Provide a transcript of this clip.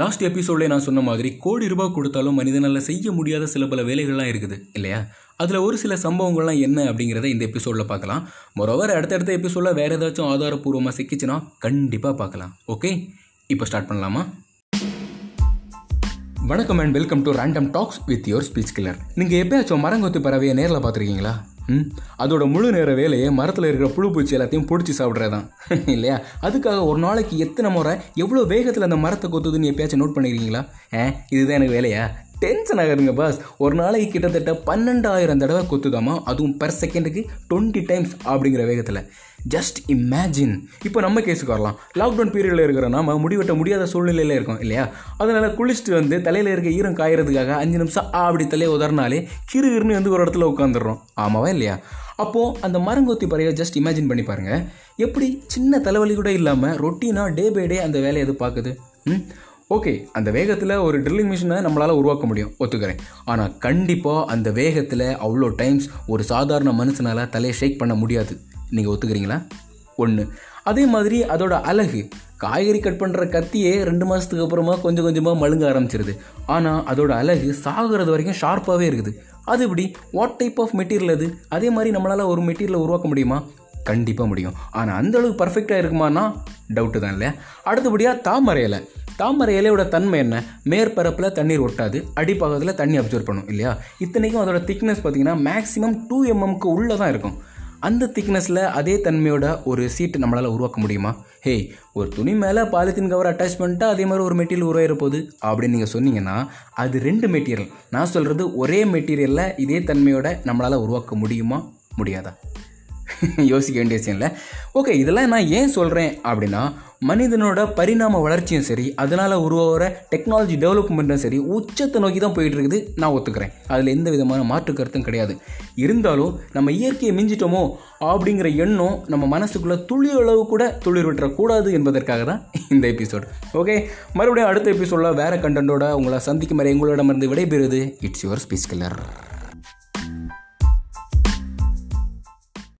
Last எபிசோட்லேயே நான் சொன்ன மாதிரி கோடி ரூபாய் கொடுத்தாலும் மனிதனால் செய்ய முடியாத சில பல வேலைகள்லாம் இருக்குது இல்லையா? அதில் ஒரு சில சம்பவங்கள்லாம் என்ன அப்படிங்கிறத இந்த எபிசோடில் பார்க்கலாம். மொரோவர் அடுத்தடுத்த எபிசோடில் வேறு ஏதாச்சும் ஆதாரப்பூர்வமாக சிக்கிச்சுன்னா கண்டிப்பாக பார்க்கலாம். ஓகே இப்போ ஸ்டார்ட் பண்ணலாமா? வணக்கம் and welcome to random talks with your speech killer நீங்கள் எப்பயாச்சும் மரங்கொத்து பறவையை நேரில் பார்த்துருக்கீங்களா? அதோட முழு நேர வேலையை மரத்தில் இருக்கிற புழு பூச்சி எல்லாத்தையும் பிடிச்சி சாப்பிட்றதான் இல்லையா? அதுக்காக ஒரு நாளைக்கு எத்தனை முறை எவ்வளோ வேகத்தில் அந்த மரத்தை கொத்துதுன்னு எப்பயாச்சும் நோட் பண்ணிக்கிறீங்களா? ஏ இதுதான் எனக்கு வேலையா? டென்ஷன் ஆகாதுங்க பாஸ் ஒரு நாளைக்கு கிட்டத்தட்ட பன்னெண்டாயிரம் தடவை கொத்துதாமா? அதுவும் பெர் செகண்டுக்கு டுவெண்ட்டி டைம்ஸ் அப்படிங்கிற வேகத்தில். ஜஸ்ட் இமேஜின் இப்போ நம்ம கேஸுக்கு வரலாம். லாக்டவுன் பீரியடில் இருக்கிற நாம முடிவெட்ட முடியாத சூழ்நிலையில் இருக்கோம் இல்லையா? அதனால் குளிச்சுட்டு வந்து தலையில் இருக்க ஈரம் காயறதுக்காக அஞ்சு நிமிஷம் ஆ அப்படி தலையை உதறினாலே கிருகிருன்னு வந்து ஒரு இடத்துல உட்காந்துடுறோம் ஆமாவா இல்லையா? அப்போது அந்த மரங்கொத்தி பறவை ஜஸ்ட் இமேஜின் பண்ணி பாருங்கள் எப்படி சின்ன தலைவலி கூட இல்லாமல் ரொட்டீனாக டே பை டே அந்த வேலையை எது பார்க்குது ம்? ஓகே அந்த வேகத்தில் ஒரு ட்ரில்லிங் மிஷினை நம்மளால் உருவாக்க முடியும். ஒத்துக்கிறேன். ஆனால் கண்டிப்பாக அந்த வேகத்தில் அவ்வளோ டைம்ஸ் ஒரு சாதாரண மனுஷனால் தலையை ஷேக் பண்ண முடியாது. நீங்கள் ஒத்துக்கிறீங்களா? ஒன்று அதே மாதிரி அதோட அழகு காய்கறி கட் பண்ணுற கத்தியே ரெண்டு மாதத்துக்கு அப்புறமா கொஞ்சம் கொஞ்சமாக மழுங்க ஆரம்பிச்சிருது. ஆனால் அதோட அழகு சாகுறது வரைக்கும் ஷார்ப்பாகவே இருக்குது. அது இப்படி வாட் டைப் ஆஃப் மெட்டீரியல் அது? அதே மாதிரி நம்மளால் ஒரு மெட்டீரியலை உருவாக்க முடியுமா? கண்டிப்பாக முடியும். ஆனால் அந்தளவுக்கு பர்ஃபெக்டாக இருக்குமானா டவுட்டு தான் இல்லையா? அடுத்தபடியாக தாமரை இலை. தாமரை இலையோட தன்மை என்ன? மேற்பரப்பில் தண்ணீர் ஒட்டாது அடிப்பாகத்தில் தண்ணி அப்சர்வ் பண்ணும் இல்லையா? இத்தனைக்கும் அதோட திக்னஸ் பார்த்தீங்கன்னா மேக்ஸிமம் டூ எம்எம்க்கு உள்ளே தான் இருக்கும். அந்த திக்னஸில் அதே தன்மையோட ஒரு சீட்டு நம்மளால் உருவாக்க முடியுமா? ஹேய் ஒரு துணி மேலே பாலித்தீன் கவர் அட்டாச் பண்ணிட்டா அதே மாதிரி ஒரு மெட்டீரியல் உருவாயிர போகுது. அப்படின்னு நீங்கள் சொன்னீங்கன்னா அது ரெண்டு மெட்டீரியல் நான் சொல்கிறது ஒரே மெட்டீரியலில் இதே தன்மையோட நம்மளால் உருவாக்க முடியுமா? முடியாதா? யோசிக்க வேண்டிய விஷயம் இல்லை. ஓகே இதெல்லாம் நான் ஏன் சொல்கிறேன் அப்படின்னா மனிதனோட பரிணாம வளர்ச்சியும் சரி அதனால் உருவாகிற டெக்னாலஜி டெவலப்மெண்ட்டும் சரி உச்சத்தை நோக்கி தான் போயிட்டு இருக்குது நான் ஒத்துக்கிறேன். அதில் எந்த விதமான மாற்று கருத்தும் கிடையாது. இருந்தாலும் நம்ம இயற்கையை மிஞ்சிட்டோமோ அப்படிங்கிற எண்ணம் நம்ம மனசுக்குள்ளே துளி அளவு கூட துளிர் விட்டுறக்கூடாது என்பதற்காக தான் இந்த எபிசோட் ஓகே மறுபடியும் அடுத்த எபிசோடில் வேறு கண்டென்ட்டோட உங்களை சந்திக்கும் வரை எங்களிடமிருந்து விடைபெறுது இட்ஸ் யுவர் ஸ்பீஸ் கில்லர்